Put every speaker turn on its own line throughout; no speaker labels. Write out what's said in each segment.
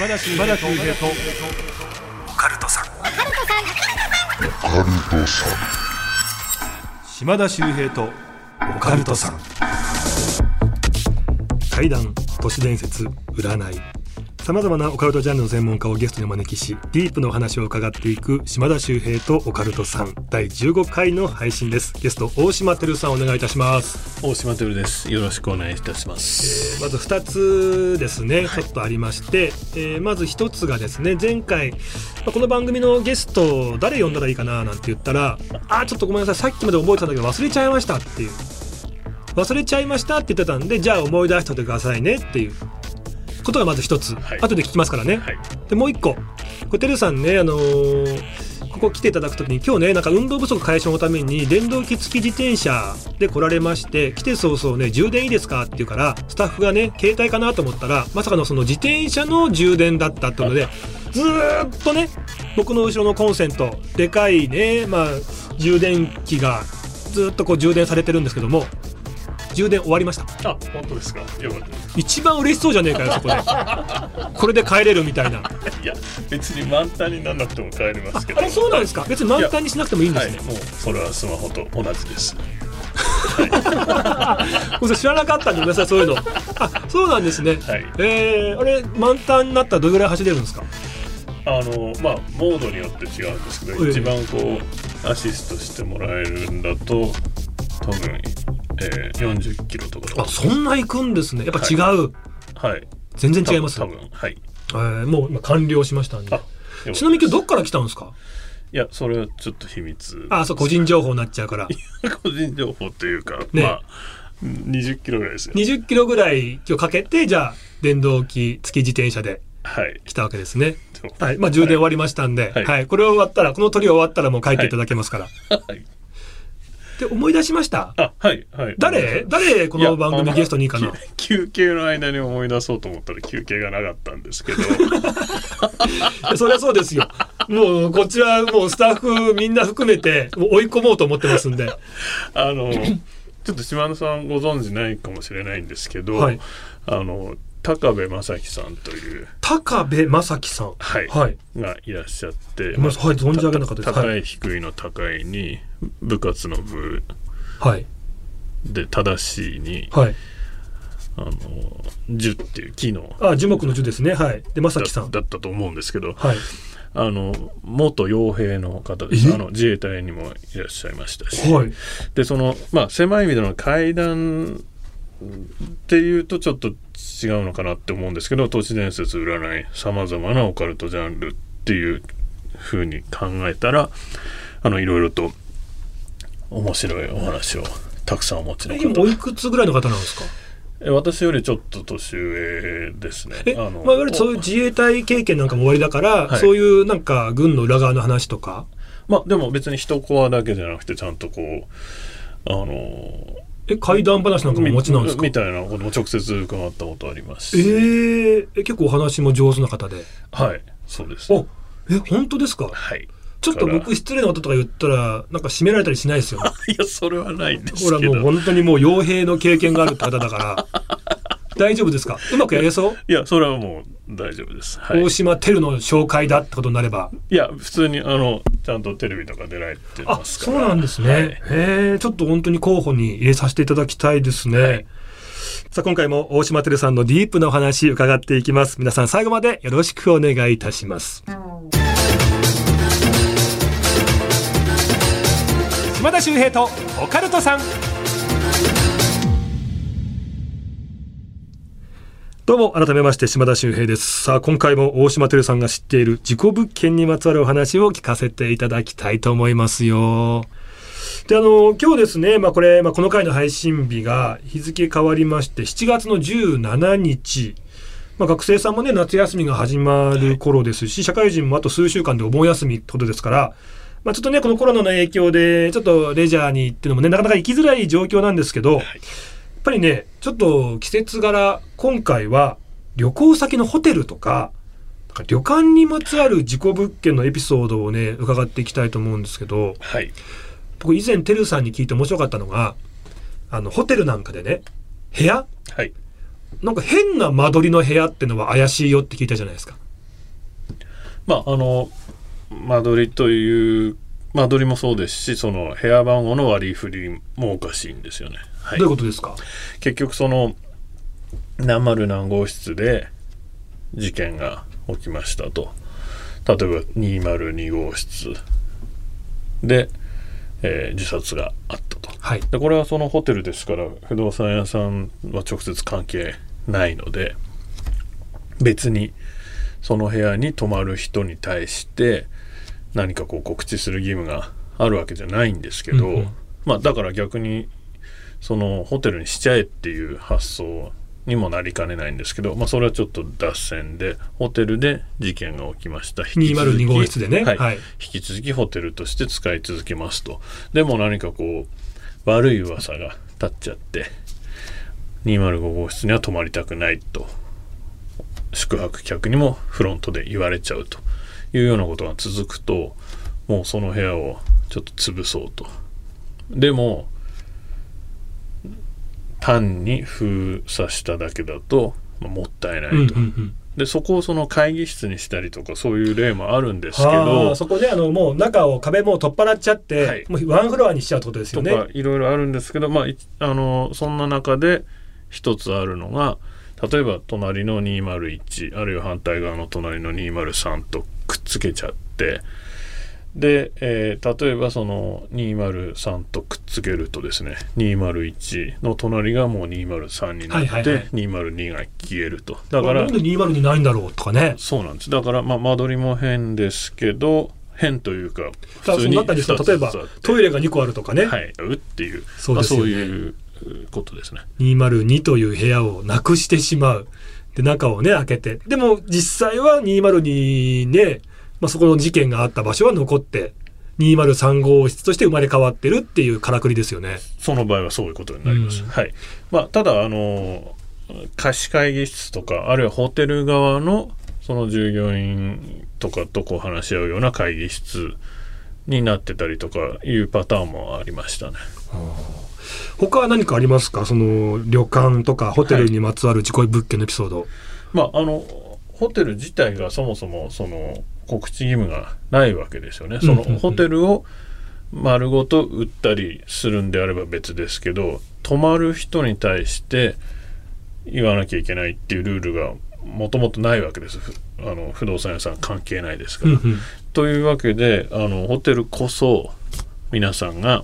島田秀平と。オカルトさん。島田秀平と。オカルトさん。怪談都市伝説占いさまざまなオカルトジャンルの専門家をゲストにお招きしディープのお話を伺っていく島田秀平とオカルトさん第15回の配信です。ゲスト大島てるさんお願いいたします。
大島てるです。よろしくお願いいたします。
まず2つですね、ちょっとありまして、えーまず1つがですね前回、まあこの番組のゲスト誰呼んだらいいかななんて言ったら「あーちょっとごめんなさいさっきまで覚えてたんだけど忘れちゃいました」っていう。忘れちゃいましたって言ってたんでじゃあ思い出しておいてくださいねっていうことがまず1つ、
はい。
後で聞きますからね、
はい。
でもう1個。これてるさんねあのーここ来ていただくときに今日ねなんか運動不足解消のために電動機付き自転車で来られまして来て早々ね充電いいですかって言うからスタッフがね携帯かなと思ったらまさかのその自転車の充電だったってことでずーっとね僕の後ろのコンセントでかいねまあ充電器がずーっとこう充電されてるんですけども充電終わりました。
あ、本当ですか？よかったです。
一番嬉しそうじゃねえかよそこで。これで帰れるみたいな。い
や、別に満タンにならなくても帰れますけど。
あれそうなんですか？別に満タンにしなくてもいいんですね。
はい、もうそれはスマホと同じです。
ごめんなさい知らなかったんでごめんなさいそういうの。あそうなんですね、
はい。
えー、あれ満タンになったらどれぐらい走れるんですか？
あのまあモードによって違うんですけど、
ええ。
一番こうアシストしてもらえるんだと多分、えー、40キロとか
あそんな行くんですね。やっぱ違う、
はい。
全然違います
多分はい。
えーもう今完了しましたんで。ちなみに今日どっから来たんですか？
いやそれはちょっと秘密。
あそう個人情報になっちゃうから。
個人情報というか、
ね。
まあ20キロぐらいですよ。
20キロぐらい今日かけてじゃあ電動機付き自転車で
はい。
来たわけですね。はい。まあ充電終わりましたんで、は
はい。い。
これ終わったらこの鳥終わったらもう帰っていただけますから、
はい。
で思い出しました
あ、はい、はい。
誰？誰この番組ゲストにいいかな
き 休憩の間に思い出そうと思ったら休憩がなかったんですけど
そりゃそうですよ。もうこちらもうスタッフみんな含めて追い込もうと思ってますんで。
あのちょっと島田さんご存知ないかもしれないんですけど、
はい
あの高部正樹さんという、
高部正樹さん。
はい
はい。
がいらっしゃって、
まずはい存じ上げなかったです
高
はい
い低いの高いに部活の部
はい。
で正しいに、
はい。
あの樹っていう木の
あ、樹木の樹ですね。はい。で、正樹さん。
だだったと思うんですけど、
はい。
あの元傭兵の方です
え？
あの自衛隊にもいらっしゃいましたし、
はい。
でそのまあ狭い意味での階段っていうとちょっと違うのかなって思うんですけど都市伝説占いさまざまなオカルトジャンルっていうふうに考えたらあのいろいろと面白いお話をたくさんお持ちの方。
今おいくつぐらいの方なんですか？
え私よりちょっと年上ですね。
え、
あの
まあ、いわゆるそういう自衛隊経験なんかも終わりだから、
はい。
そういうなんか軍の裏側の話とか？
まあでも別に一コアだけじゃなくてちゃんとこうあの
え、怪談話なんかもお持ちなんですか？
みみたいなことも直接伺ったことあります
え
し
ー、え結構お話も上手な方で。
はいそうです。
お、え、本当ですか？
はい。
ちょっと僕失礼なこととか言ったら、なんか締められたりしないですよね。
いやそれはないんです
ほら
けど
もう本当にもう傭兵の経験があるって方だから。大丈夫ですか？うまくやれそう、
いやそれはもう大丈夫です。はい。
大島テルの紹介だってことになれば。
いや普通にあのちゃんとテレビとか出られて
あ、
ますから
そうなんですね。
はい
へえ、ちょっと本当に候補に入れさせていただきたいですね。
はい
さあ今回も大島テルさんのディープなお話伺っていきます。皆さん最後までよろしくお願いいたします。島田秀平とオカルトさん。どうも改めまして島田秀平です。さあ今回も大島てるさんが知っている事故物件にまつわるお話を聞かせていただきたいと思いますよ。であの今日ですね、まあ、これ、まあ、この回の配信日が日付変わりまして7月の17日、まあ、学生さんもね夏休みが始まる頃ですし社会人もあと数週間でお盆休みってことですから、まあ、ちょっとねこのコロナの影響でちょっとレジャーに行ってのもねなかなか行きづらい状況なんですけど、やっぱりねちょっと季節柄今回は旅行先のホテルとか旅館にまつわる事故物件のエピソードをね伺っていきたいと思うんですけど
はい
僕以前てるさんに聞いて面白かったのがあのホテルなんかでね部屋？
はい
なんか変な間取りの部屋ってのは怪しいよって聞いたじゃないですか。
まああの間取りという間取りもそうですしその部屋番号の割り振りもおかしいんですよね。はい、
どういうことですか？
結局その何丸何号室で事件が起きましたと。例えば202号室。で、えー自殺があったと。
はい。
でこれはそのホテルですから不動産屋さんは直接関係ないので別にその部屋に泊まる人に対して何かこう告知する義務があるわけじゃないんですけど、
うんうん。
まあだから逆にそのホテルにしちゃえっていう発想にもなりかねないんですけど、まあ、それはちょっと脱線でホテルで事件が起きました。引き続き
202号室でね。
はい。
はい。
引き続きホテルとして使い続けますと。でも何かこう悪い噂が立っちゃって205号室には泊まりたくないと。宿泊客にもフロントで言われちゃうというようなことが続くともうその部屋をちょっと潰そうと。でも単に封鎖しただけだと、まあもったいないと、
うんうんうん。
でそこをその会議室にしたりとかそういう例もあるんですけ
あ
ど
ーそこであのもう中を壁も取っ払っちゃって、
はい。
もうワンフロアにしちゃうってことですよ
と
ね。
かいろいろあるんですけど、まあ、いあのそんな中で一つあるのが例えば隣の201あるいは反対側の隣の203とくっつけちゃってで、えー例えばその203とくっつけるとですね201の隣がもう203になって、
はいはいはい
202が消えるとだから
なんで202ないんだろうとかね。
そうなんですだから、まあ、間取りも変ですけど変というか
だからその中にさ
二つ
例えばトイレが2個あるとかね、
はい、うっていう
そうね
まあ、そういうことですね。
202という部屋をなくしてしまう。で、中をね、開けて。でも、実際は202ね、まあ、そこの事件があった場所は残って、203号室として生まれ変わってるっていうからくりですよね。
その場合はそういうことになります。
うん
はい。まあ、ただ、あの、貸し会議室とか、あるいはホテル側のその従業員とかとこう話し合うような会議室になってたりとかいうパターンもありましたね。
他は何かありますか？その旅館とかホテルにまつわる事故物件のエピソード。
まあ、あの、ホテル自体がそもそもその告知義務がないわけですよね。そのホテルを丸ごと売ったりするんであれば別ですけど、泊まる人に対して言わなきゃいけないっていうルールがもともとないわけです。ふあの不動産屋さん関係ないですから。というわけであのホテルこそ皆さんが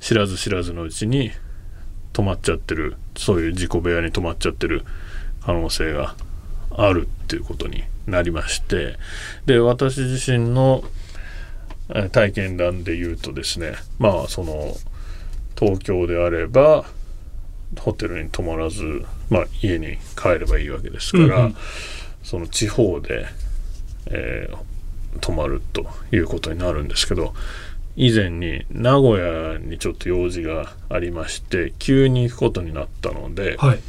知らず知らずのうちに泊まっちゃってるそういう事故部屋に泊まっちゃってる可能性があるっていうことになりましてで私自身のえー体験談で言うとですねまあその東京であればホテルに泊まらず、まあ、家に帰ればいいわけですから、
うんうん
その地方で、えー泊まるということになるんですけど以前に名古屋にちょっと用事がありまして急に行くことになったので、
はい。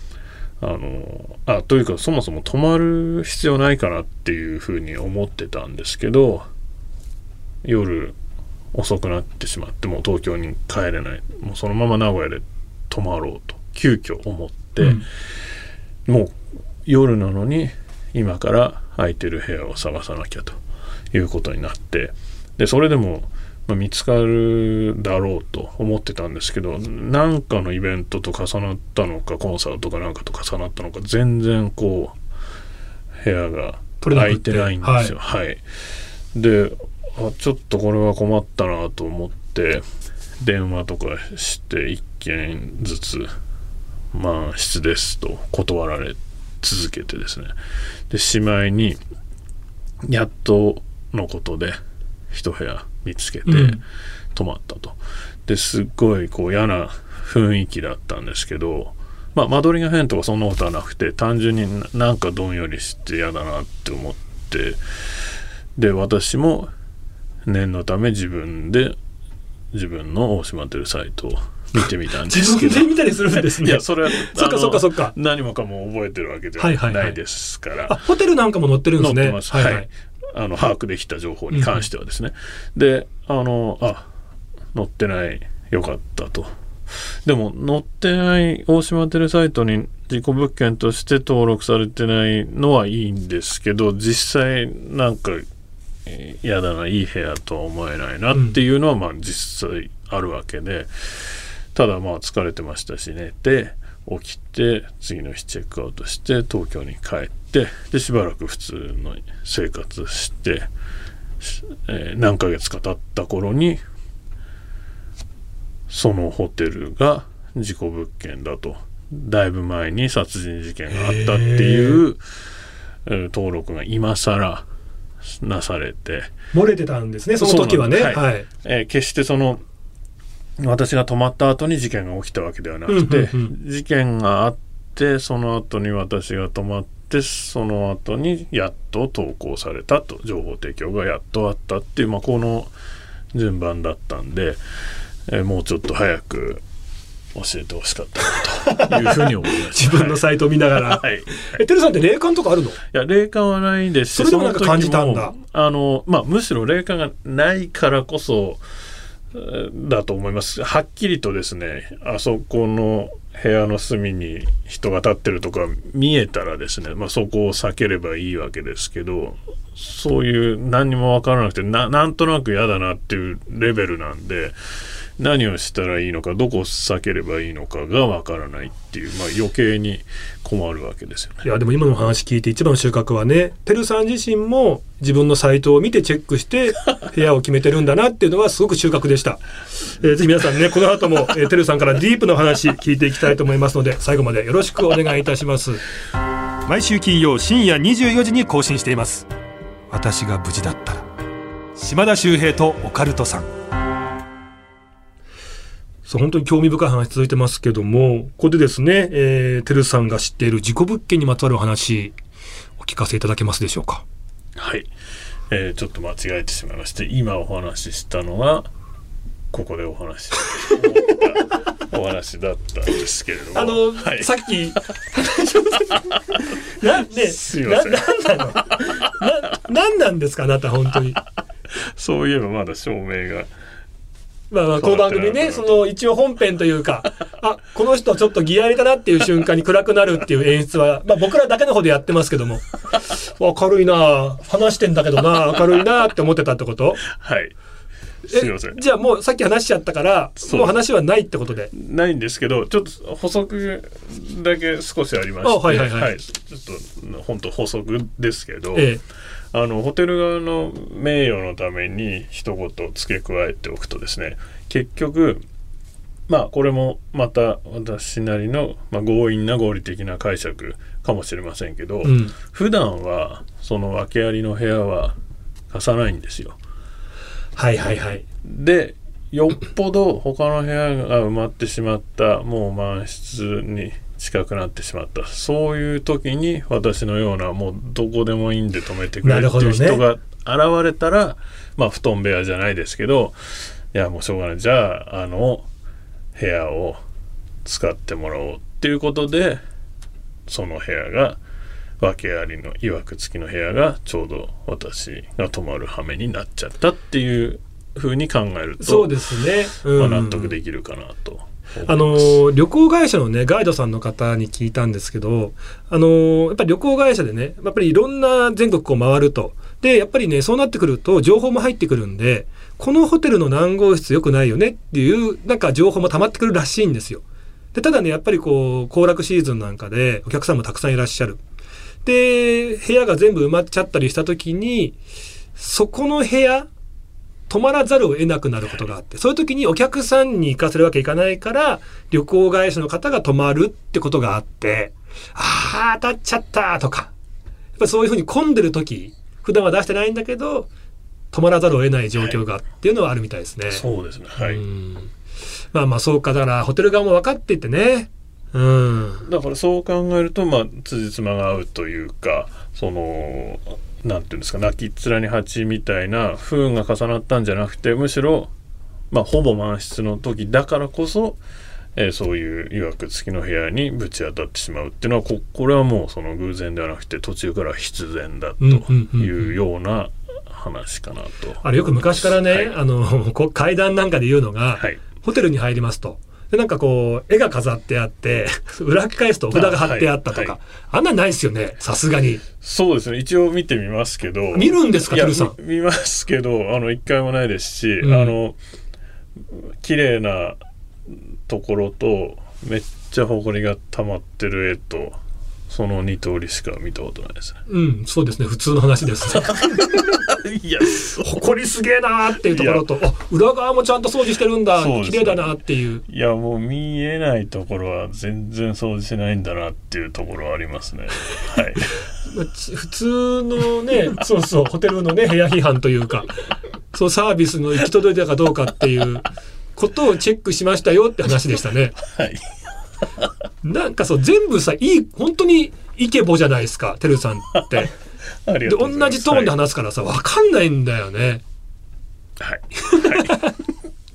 あのあというかそもそも泊まる必要ないかなっていうふうに思ってたんですけど夜遅くなってしまってもう東京に帰れない。もうそのまま名古屋で泊まろうと急遽思って、
うん。
もう夜なのに今から空いてる部屋を探さなきゃということになってでそれでも、まあ見つかるだろうと思ってたんですけど何かのイベントと重なったのかコンサートかなんかと重なったのか全然こう部屋が空い
て
てないんですよ。はい、であちょっとこれは困ったなと思って電話とかして一件ずつ「満室です」と断られ続けてですね。でしまいにやっとのことで一部屋見つけて
うん
泊まったと。ですっごいこう嫌な雰囲気だったんですけど、まあ、間取りが変とかそんなことはなくて単純にななんかどんよりして嫌だなって思ってで私も念のため自分で自分の大島テルサイトを見てみたんで
自
すけど
分で見たりするんですね。
いやそれは
そっかそっかそっか。
何もかも覚えてるわけで
はいはいはい
はないですから、
あ、ホテルなんかも載ってるんですね。
載ってます、はいあの把握できた情報に関してはですね、であのあ載ってない。よかったと。でも載ってない大島テレサイトに事故物件として登録されてないのはいいんですけど実際なんかえー嫌だないい部屋とは思えないなっていうのはまあ実際あるわけで、ただまあ疲れてましたし寝て。起きて次の日チェックアウトして東京に帰ってでしばらく普通の生活して、しえー何ヶ月か経った頃にそのホテルが事故物件だと。だいぶ前に殺人事件があったっていう、えー登録が今更なされて、
漏れてたんですねその時はね。
えー決してその私が泊まった後に事件が起きたわけではなくて、事件があってその後に私が泊まってその後にやっと投稿されたと情報提供がやっとあったっていう、まあ、この順番だったんで、えーもうちょっと早く教えてほしかったなというふうに思いました。
自分のサイトを見ながら。
はい、い。
えてるさんって霊感とかあるの？
や霊感はないです。し
それでもなんか感じたんだ。
あの、まあ、むしろ霊感がないからこそえーだと思います。はっきりとですねあそこの部屋の隅に人が立ってるとか見えたらですね、まあ、そこを避ければいいわけですけどそういう何にも分からなくてななんとなく嫌だなっていうレベルなんで何をしたらいいのかどこを避ければいいのかが分からないっていう、まあ、余計に困るわけですよね。
いやでも今の話聞いて一番の収穫はねてるさん自身も自分のサイトを見てチェックして 部屋を決めてるんだなっていうのはすごく収穫でした、えーぜひ皆さんねこの後も、えー、てるさんからディープな話聞いていきたいと思いますので最後までよろしくお願いいたします。毎週金曜深夜24時に更新しています。私が無事だったら。島田秀平とオカルトさんそう本当に興味深い話続いてますけどもここでですね、えー、てるさんが知っている事故物件にまつわるお話お聞かせいただけますでしょうか？
はい、えーちょっと間違えてしまいまして今お話ししたのはここでお話し お話だったんですけれども。
あの、
はい、
さっき なんです
いません。
ななんなの？ななんなんですかあなた本当に。
そういえばまだ証明が
まあまあこの番組ねその一応本編というかあこの人ちょっとギア入れたなっていう瞬間に暗くなるっていう演出は、まあ、僕らだけの方でやってますけども。明るいな話してんだけどな明るいなって思ってたってこと？
はい。
え
すいません。
じゃあもうさっき話しちゃったからもう話はないってことで。
ないんですけどちょっと補足だけ少しありまして。
あはいはいはい。
ちょっと本当補足ですけど、
え
あのホテル側の名誉のために一言付け加えておくとですね結局まあこれもまた私なりの、まあ、強引な合理的な解釈かもしれませんけど、
えうん
普段はその訳ありの部屋は貸さないんですよ。
はいはいはい
でよっぽど他の部屋が埋まってしまったもう満室に近くなってしまった。そういう時に私のようなもうどこでもいいんで止めてくれっていう人が現れたら、まあ布団部屋じゃないですけどいやもうしょうがない。じゃああの部屋を使ってもらおうっていうことでその部屋が訳ありの曰く付きの部屋がちょうど私が泊まる羽目になっちゃったっていうふうに考えると
そうですね、うん。
まあ、納得できるかなと。
あの旅行会社のねガイドさんの方に聞いたんですけど、あのやっぱり旅行会社でねやっぱりいろんな全国を回るとでやっぱりねそうなってくると情報も入ってくるんでこのホテルの何号室良くないよねっていうなんか情報も溜まってくるらしいんですよ。でただねやっぱりこう行楽シーズンなんかでお客さんもたくさんいらっしゃる。で部屋が全部埋まっちゃったりした時にそこの部屋泊まらざるを得なくなることがあってそういう時にお客さんに行かせるわけいかないから旅行会社の方が泊まるってことがあってああ当たっちゃったとかやっぱそういうふうに混んでる時普段は出してないんだけど泊まらざるを得ない状況がっていうのはあるみたいですね。
そうですねはい、
うんまあまあそうかだからホテル側も分かっていてね。うん。
だからそう考えるとまあ辻褄が合うというかそのなんていうんですか泣きっ面に蜂みたいな不運が重なったんじゃなくてむしろまあほぼ満室の時だからこそ、えーそういう曰く付きの部屋にぶち当たってしまうっていうのはここれはもうその偶然ではなくて途中から必然だというような話かなと。
あれよく昔からね、
はい
あの階段なんかで言うのが、
はい
ホテルに入りますと。でなんかこう絵が飾ってあって 裏返すとお札が貼ってあったとかあ,、
あはい
んなんないですよねさすがに。
そうですね。一応見てみますけど。
見るんですか
いや
てるさん。
み 見ますけどあの一回もないですし、
うん。
あの綺麗なところとめっちゃ埃が溜まってる絵とその2通りしか見たことないですね。
うんそうですね普通の話ですね
いや
誇りすげえなーっていうところとあ裏側もちゃんと掃除してるんだ、
ね
綺麗だなっていう
いやもう見えないところは全然掃除しないんだなっていうところはありますね。はい。
普通のね そうそうホテルのね部屋批判というかそうサービスの行き届いたかどうかっていうことをチェックしましたよって話でしたね。
はい。
なんかそう全部さいい本当にイケボじゃないですかてるさんって。で同じトーンで話すからさ分かんないんだよね。
はい。は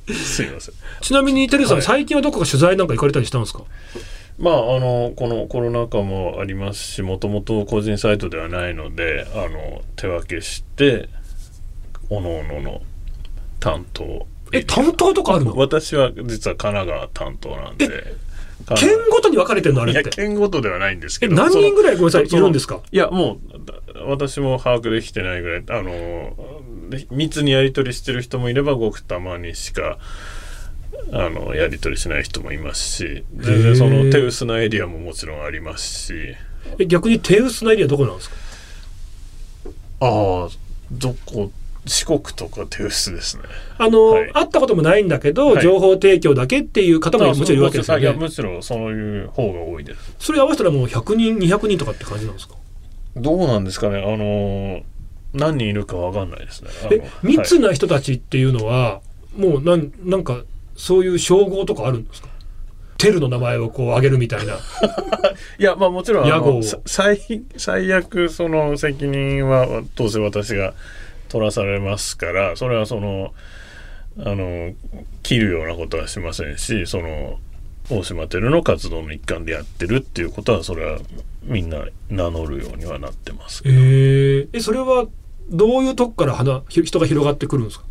い。すいません。
ちなみにてるさん、
はい
最近はどこか取材なんか行かれたりしたんですか？
まああのこのコロナ禍もありますしもともと個人サイトではないのであの手分けしておのおのの担当
え担当とかあるの？
私は実は神奈川担当なんで神
県
奈
ごとに分かれてるのあれ
いや
って。
県ごとではないんです
え
けど
何人ぐらいごめんなさいいるんですか？
いやもうだ私も把握できてないぐらいあので密にやり取りしてる人もいればごくたまにしかあのやり取りしない人もいますし全然その手薄なエリアももちろんありますし。
え逆に手薄なエリアどこなんですか？
ああどこ四国とか手薄ですね。
あの、
はい
会ったこともないんだけど、
はい
情報提供だけっていう方ももちろんいるわけですよね。
いやむしろそういう方が多いです。
それ合わせたらもう100人、200人とかって感じなんですか？
どうなんですかね？あのー何人いるかわかんないですね。
え、密な人たちっていうのは、もうなん、なんか、そういう称号とかあるんですか？テルの名前をこう挙げるみたいな。
いやまあもちろん最最悪その責任はどうせ私が取らされますからそれはそのあの切るようなことはしませんしその大島テルの活動の一環でやってるっていうことはそれはみんな名乗るようにはなってます。
えー、え、それはどういうとこから花ひ人が広がってくるんですか？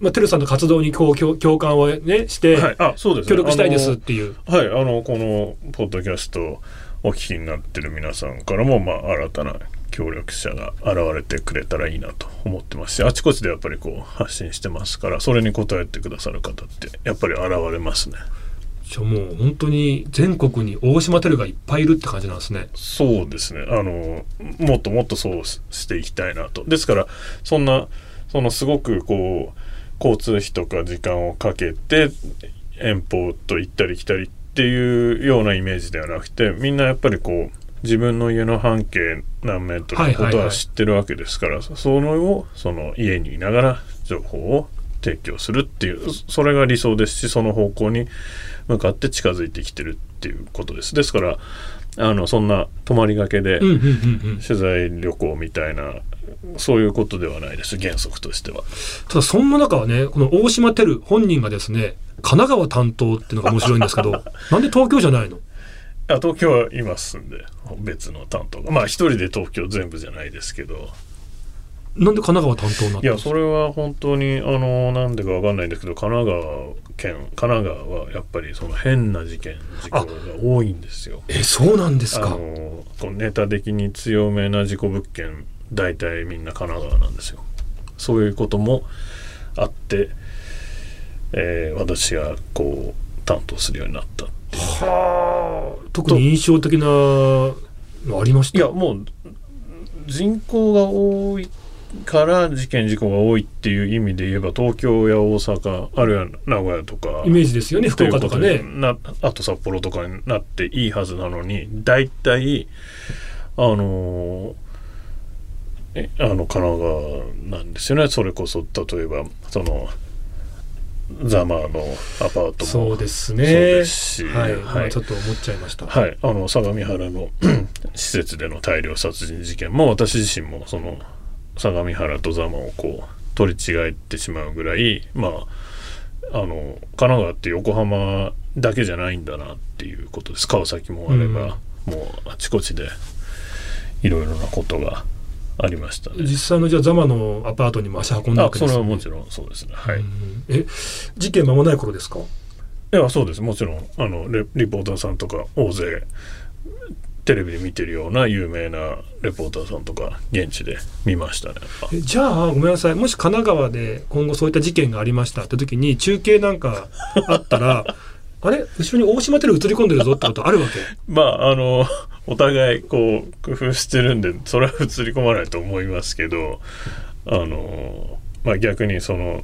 まあ、テルさんの活動にこう共共感をね、して、
はい、あそうですね。
協力したいですっ
あ
ていう。
のはい。あのこのポッドキャストをお聞きになってる皆さんからも、まあ、新たな協力者が現れてくれたらいいなと思ってますしあちこちでやっぱりこう発信してますからそれに応えてくださる方ってやっぱり現れますね。
じゃあもう本当に全国に大島テルがいっぱいいるって感じなんですね。
そうですね。あのもっともっとそうししていきたいなと。ですからそんなそのすごくこう交通費とか時間をかけて遠方と行ったり来たりっていうようなイメージではなくてみんなやっぱりこう自分の家の半径何メートルのことは知ってるわけですから、そのをその家にいながら情報を提供するっていうそれが理想ですしその方向に向かって近づいてきてるっていうことですですからあのそんな泊まりがけで。取材旅行みたいなそういうことではないです原則としては。
ただそんな中はね、この大島テル本人がですね、神奈川担当っていうのが面白いんですけど、なんで東京じゃないの？
あ東京はいますんで別の担当がまあ一人で東京全部じゃないですけど
なんで神奈川担当になったんですか？
いやそれは本当にあのなんでかわかんないんだけど神奈川県神奈川はやっぱりその変な事件事故が多いんですよ。
え、そうなんです
あ
か。
のこうネタ的に強めな事故物件大体みんな神奈川なんですよ。そういうこともあって、えー私がこう担当するようになった
はあ。特に印象的なのありました？
いやもう人口が多いから事件事故が多いっていう意味で言えば東京や大阪あるいは名古屋とか。
イメージですよね、福岡とかね。
なあと札幌とかになっていいはずなのに大体あのえあの神奈川なんですよね。それこそ例えばそのザマのアパートも。
そうです
そう
ね。
ですし。
はい、
はい。
まあちょっと思っちゃいました。
はい、あの相模原の 施設での大量殺人事件も私自身もその相模原と座間をこう取り違えてしまうぐらいまああの神奈川って横浜だけじゃないんだなっていうことです。川崎もあれば、もうあちこちでいろいろなことがありましたね。
実際のじゃあザマのアパートにも足運んだわけですよね。
はもちろんそうですね。はい。
うんえ、事件間もない頃ですか？
いやそうです。もちろんあのレリポーターさんとか大勢テレビで見てるような有名なレポーターさんとか現地で見ましたね。
えじゃあごめんなさい。もし神奈川で今後そういった事件がありましたって時に中継なんかあったら あれ？後ろに大島てる映り込んでるぞってことあるわけ？
まああのお互いこう工夫してるんでそれは映り込まないと思いますけどあのまあ逆にその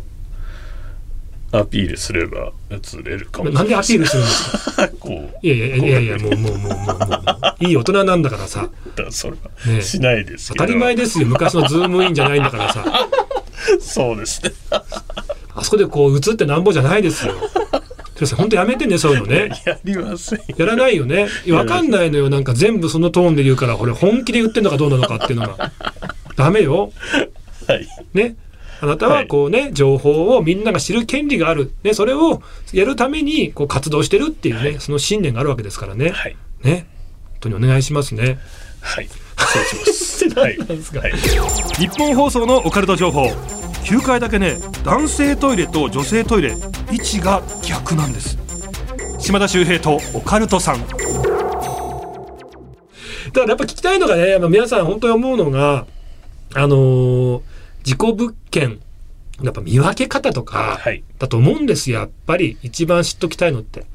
アピールすれば映れるかもしれない。
なんでアピールするんですか？
こう
いやいやいやいやもうもうもうもうもういい大人なんだからさ。
だからそれ
ね
はしないです
当たり前ですよ。昔のズームインじゃないんだからさ。
そうですね。
あそこでこう映ってなんぼじゃないですよそれさ本当やめてねそういうのね。
やりませんよ。
やらないよね。わかんないのよ。なんか全部そのトーンで言うから俺本気で言ってんのかどうなのかっていうのが。ダメよ。
はい。
ね。あなたはこうね、情報をみんなが知る権利がある、ね、それをやるためにこう活動してるっていうね、その信念があるわけですからね、
はい。
ね。本当にお願いしますね。
はい。そうします。はいはい。
日本放送のオカルト情報9階だけね男性トイレと女性トイレ位置が逆なんです。島田秀平とオカルトさん。だからやっぱ聞きたいのがね、まあ、皆さん本当に思うのがあのー事故物件やっぱ見分け方とか
はい。
だと思うんですよ。やっぱり一番知っときたいのって。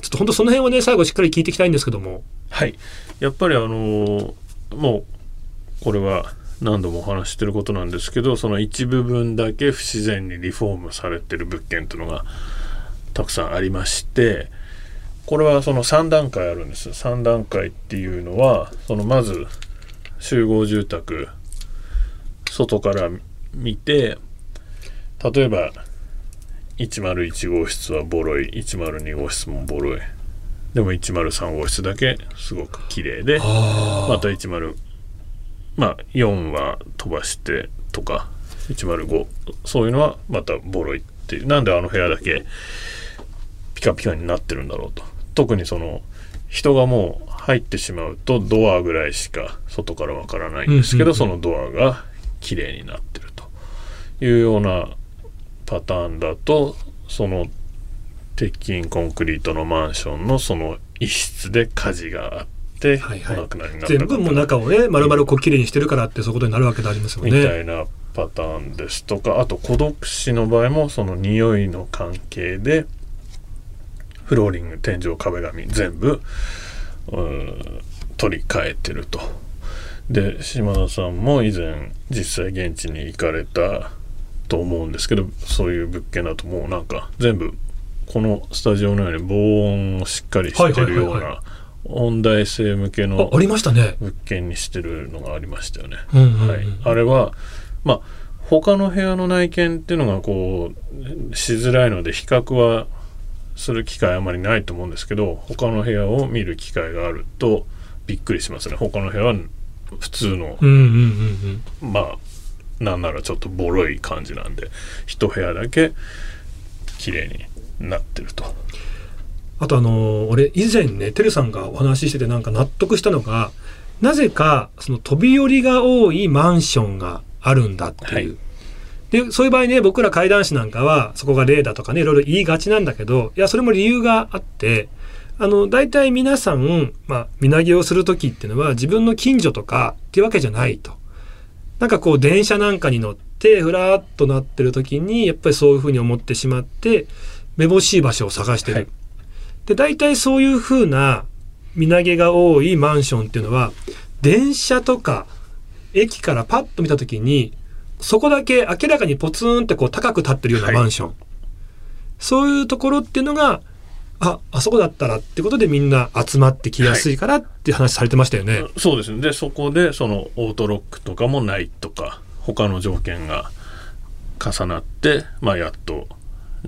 ちょっと本当その辺はね最後しっかり聞いていきたいんですけども。
はい。やっぱりあのーもうこれは何度もお話ししてることなんですけどその一部分だけ不自然にリフォームされてる物件というのがたくさんありましてこれはその3段階あるんです。3段階っていうのはそのまず集合住宅外から見て例えば101号室はボロい102号室もボロい。でも103号室だけすごく綺麗でまた10まあ4は飛ばしてとか105そういうのはまたボロいっていう。なんであの部屋だけピカピカになってるんだろうと。特にその人がもう入ってしまうとドアぐらいしか外からわからないんですけど、そのドアが綺麗になってると。いうようなパターンだとその鉄筋コンクリートのマンションのその一室で火事があって、
はいはい全部もう中をね丸々こう綺麗にしてるからってそういうことになるわけでありますよ
みた
ね。
いなパターンですとかあと孤独死の場合もその匂いの関係でフローリング天井壁紙全部取り替えてると。で島田さんも以前実際現地に行かれたと思うんですけどそういう物件だともうなんか全部このスタジオのように防音をしっかりしてるような音大生向けの
あありましたね。
物件にしてるのがありましたよね。あれはまあ他の部屋の内見っていうのがこうしづらいので比較はする機会あまりないと思うんですけど他の部屋を見る機会があるとびっくりしますね他の部屋は普通の。まあなんならちょっとボロい感じなんで一部屋だけ綺麗になってると。
あとあのー俺以前ねてるさんがお話ししててなんか納得したのがなぜかその飛び降りが多いマンションがあるんだっていう。
はい
でそういう場合ね僕ら怪談師なんかはそこが例だとかねいろいろ言いがちなんだけどいやそれも理由があってあの大体皆さん、まあ、身投げをする時っていうのは自分の近所とかっていうわけじゃないと。なんかこう電車なんかに乗ってふらっとなってる時にやっぱりそういうふうに思ってしまってめぼしい場所を探してる。
はい
で大体そういうふうな身投げが多いマンションっていうのは電車とか駅からパッと見た時にそこだけ明らかにポツンってこう高く立ってるような
はい。
マンション、そういうところっていうのがああそこだったらってことでみんな集まってきやすいからって話されてましたよね。
そうですね。でそこでそのオートロックとかもないとか他の条件が重なって、まあ、やっと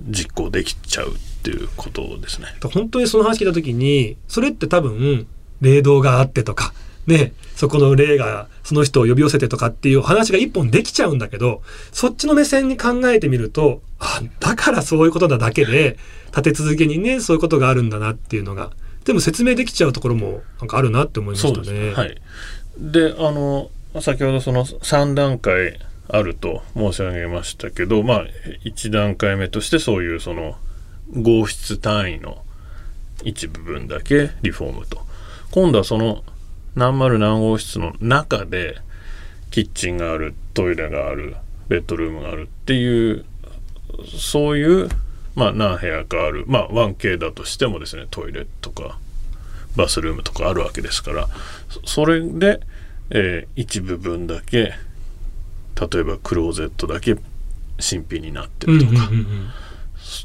実行できちゃうっていうことですね。
本当にその話聞いた時にそれって多分霊道があってとかねそこの霊がその人を呼び寄せてとかっていう話が一本できちゃうんだけどそっちの目線に考えてみるとあだからそういうことなだけで立て続けにねそういうことがあるんだなっていうのがでも説明できちゃうところもなんかあるなって思いましたね。
はい、であの先ほどその3段階あると申し上げましたけどまあ1段階目としてそういうその合室単位の一部分だけリフォームと。今度はその何丸何号室の中でキッチンがあるトイレがあるベッドルームがあるっていうそういう、まあ、何部屋かある、まあ、1K だとしてもですねトイレとかバスルームとかあるわけですからそれで、えー、一部分だけ例えばクローゼットだけ新品になってるとか、うんうんうんうん、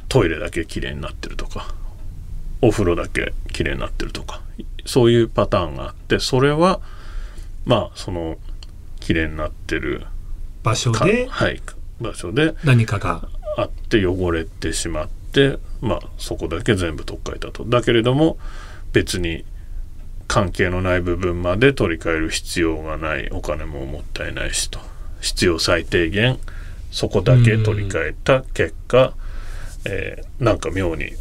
トイレだけ綺麗になってるとかお風呂だけ綺麗になってるとかそういうパターンがあってそれはまあその綺麗になってる
場所で、
はい、場所で
何かが。
あって汚れてしまってまあそこだけ全部取っ替えたと。だけれども別に関係のない部分まで取り替える必要がないお金ももったいないしと必要最低限そこだけ取り替えた結果、えー、なんか妙に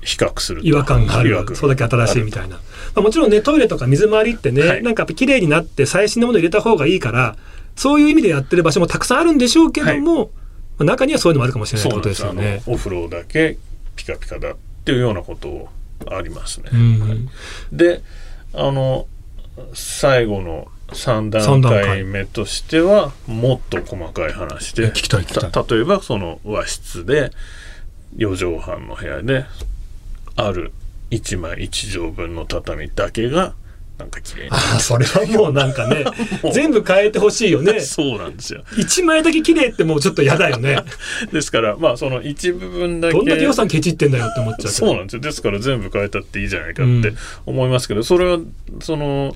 比較する
違和感がある。それだけ新しいみたいな、まあ、もちろんねトイレとか水回りってね、はい、なんかやっぱ綺麗になって最新のもの入れた方がいいからそういう意味でやってる場所もたくさんあるんでしょうけども、はい、中にはそういうのもあるかもしれないってことですよね。
お風呂だけピカピカだっていうようなことありますね、うん。はい、であの最後の3段階目としてはもっと細かい話で例えばその和室で4畳半の部屋である1枚1畳分の畳だけがなんか綺麗
ああそれはもうなんかね 全部変えてほしいよね。
そうなんですよ。
1枚だけ綺麗ってもうちょっと嫌だよね。
ですからまあその一部分だけ。
どんだけ予算ケチってんだよって思っちゃう
そうなんですよ。ですから全部変えたっていいじゃないかって思いますけど、うん、それはその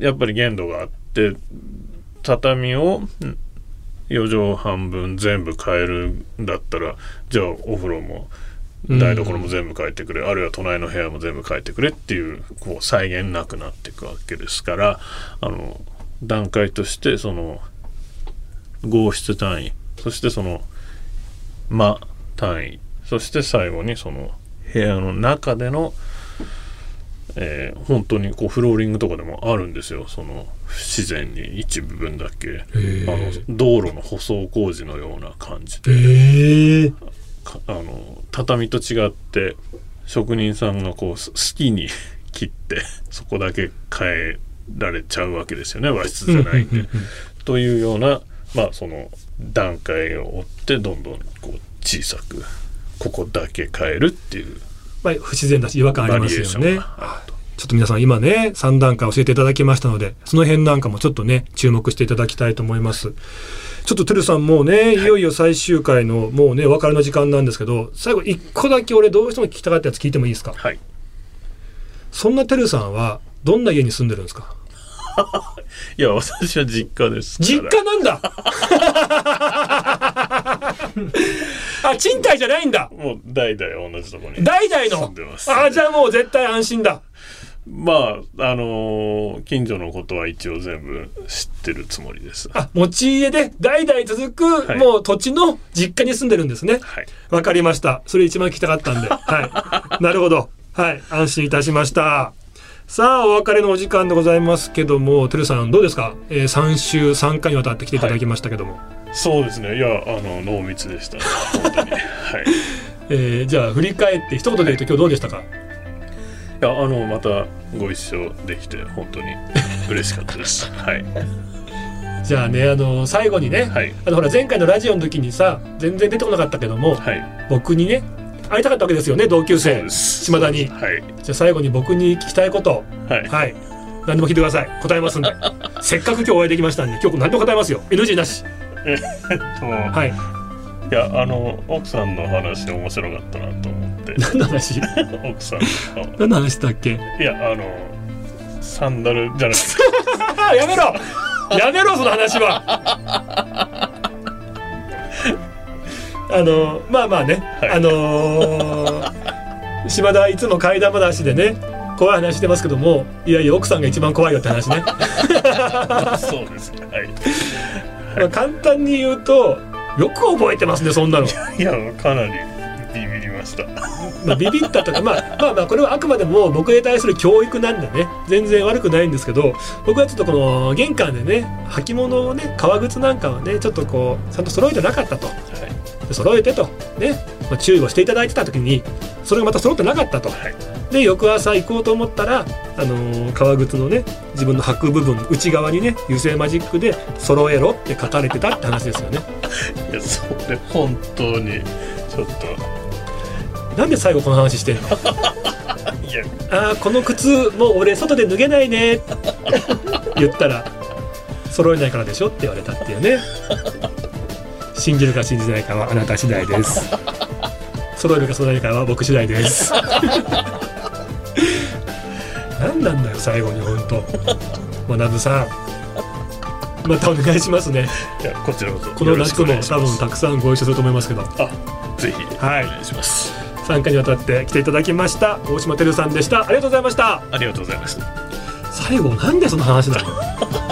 やっぱり限度があって畳を4畳半分全部変えるんだったらじゃあお風呂も台所も全部変えてくれ、うん、あるいは隣の部屋も全部変えてくれっていうこう再現なくなっていくわけですからあの段階としてその合室単位そしてその間単位そして最後にその部屋の中での、えー、本当にこうフローリングとかでもあるんですよ。その不自然に一部分だけ。あの道路の舗装工事のような感じであの畳と違って職人さんがこう好きに 切ってそこだけ変えられちゃうわけですよね和室じゃないんで。というようなまあその段階を追ってどんどんこう小さくここだけ変えるっていう、
まあ、不自然だし違和感ありますよね。ちょっと皆さん今ね3段階教えていただきましたのでその辺なんかもちょっとね注目していただきたいと思います。ちょっとてるさんもうね、いよいよ最終回の、もうね、お別れの時間なんですけど、最後一個だけ俺どうしても聞きたかったやつ聞いてもいいですか？
はい。
そんなてるさんは、どんな家に住んでるんですか？
いや、私は実家です。
実家なんだ あ、賃貸じゃないんだ
もう代々同じところに。
代々の？あ、じゃあもう絶対安心だ。
まあ、あのー、近所のことは一応全部知ってるつもりです。
あ、持ち家で代々続く、はい、もう土地の実家に住んでるんですね。はい。わかりました。それ一番聞きたかったんで。はい。なるほど。はい。安心いたしました。さあ、お別れのお時間でございますけども、てるさんどうですか、えー、3週3回にわたって来ていただきましたけども。はい、
そうですね。いや、あの、濃密でした、ね、本当に。はい。
えー、じゃあ、振り返って一言で言うと、今日どうでしたか？
やあのまたご一緒できて本当に嬉しかったです。はい。
じゃあねあの最後にね、はい、あのほら前回のラジオの時にさ全然出てこなかったけども、はい、僕にね会いたかったわけですよね同級生島田に、はい、じゃあ最後に僕に聞きたいこと、はい、はい、何でも聞いてください。答えますんで。せっかく今日お会いできましたんで今日何でも答えますよ。NG なし。
えっとはい。いやあの奥さんの話面白かったなと思って。
何の話？
奥さん
何の話だっけ？
いやあのサンダルじゃなく
て やめろ！やめろその話は！あのまあまあね、はい、あのー、島田はいつも怪談話でね怖い話してますけどもいやいや奥さんが一番怖いよって話ね。
そうですね。はい、
まあ、簡単に言うとよく覚えてますねそんなの。
いやかなりました
まあビビったとか、まあ、まあまあこれはあくまでも僕に対する教育なんでね。全然悪くないんですけど僕はちょっとこの玄関でね履物をね革靴なんかをねちょっとこうちゃんと揃えてなかったと、はい、揃えてと。ね。まあ、注意をしていただいてた時にそれがまた揃ってなかったと。
はい。
で翌朝行こうと思ったら、あのー革靴のね自分の履く部分内側にね油性マジックで「揃えろ」って書かれてたって話ですよね。
いやそれ本当にちょっ
なんで最後この話してんの？
と いや。
あーこの靴もう俺外で脱げないね。っ て言ったら揃えないからでしょって言われたっていうね。信じるか信じないかはあなた次第です。揃えるか揃えないかは僕次第です。何なんだよ最後に本当。学さん。またお願いしますね。
いやこちらこそ。
この夏も多分たくさんご一緒すると思いますけど。
あぜひ。
はい。
お願いします
参加にわたって来ていただきました大島てるさんでした。ありがとうございました。
ありがとうございました。
最後なんでその話なの？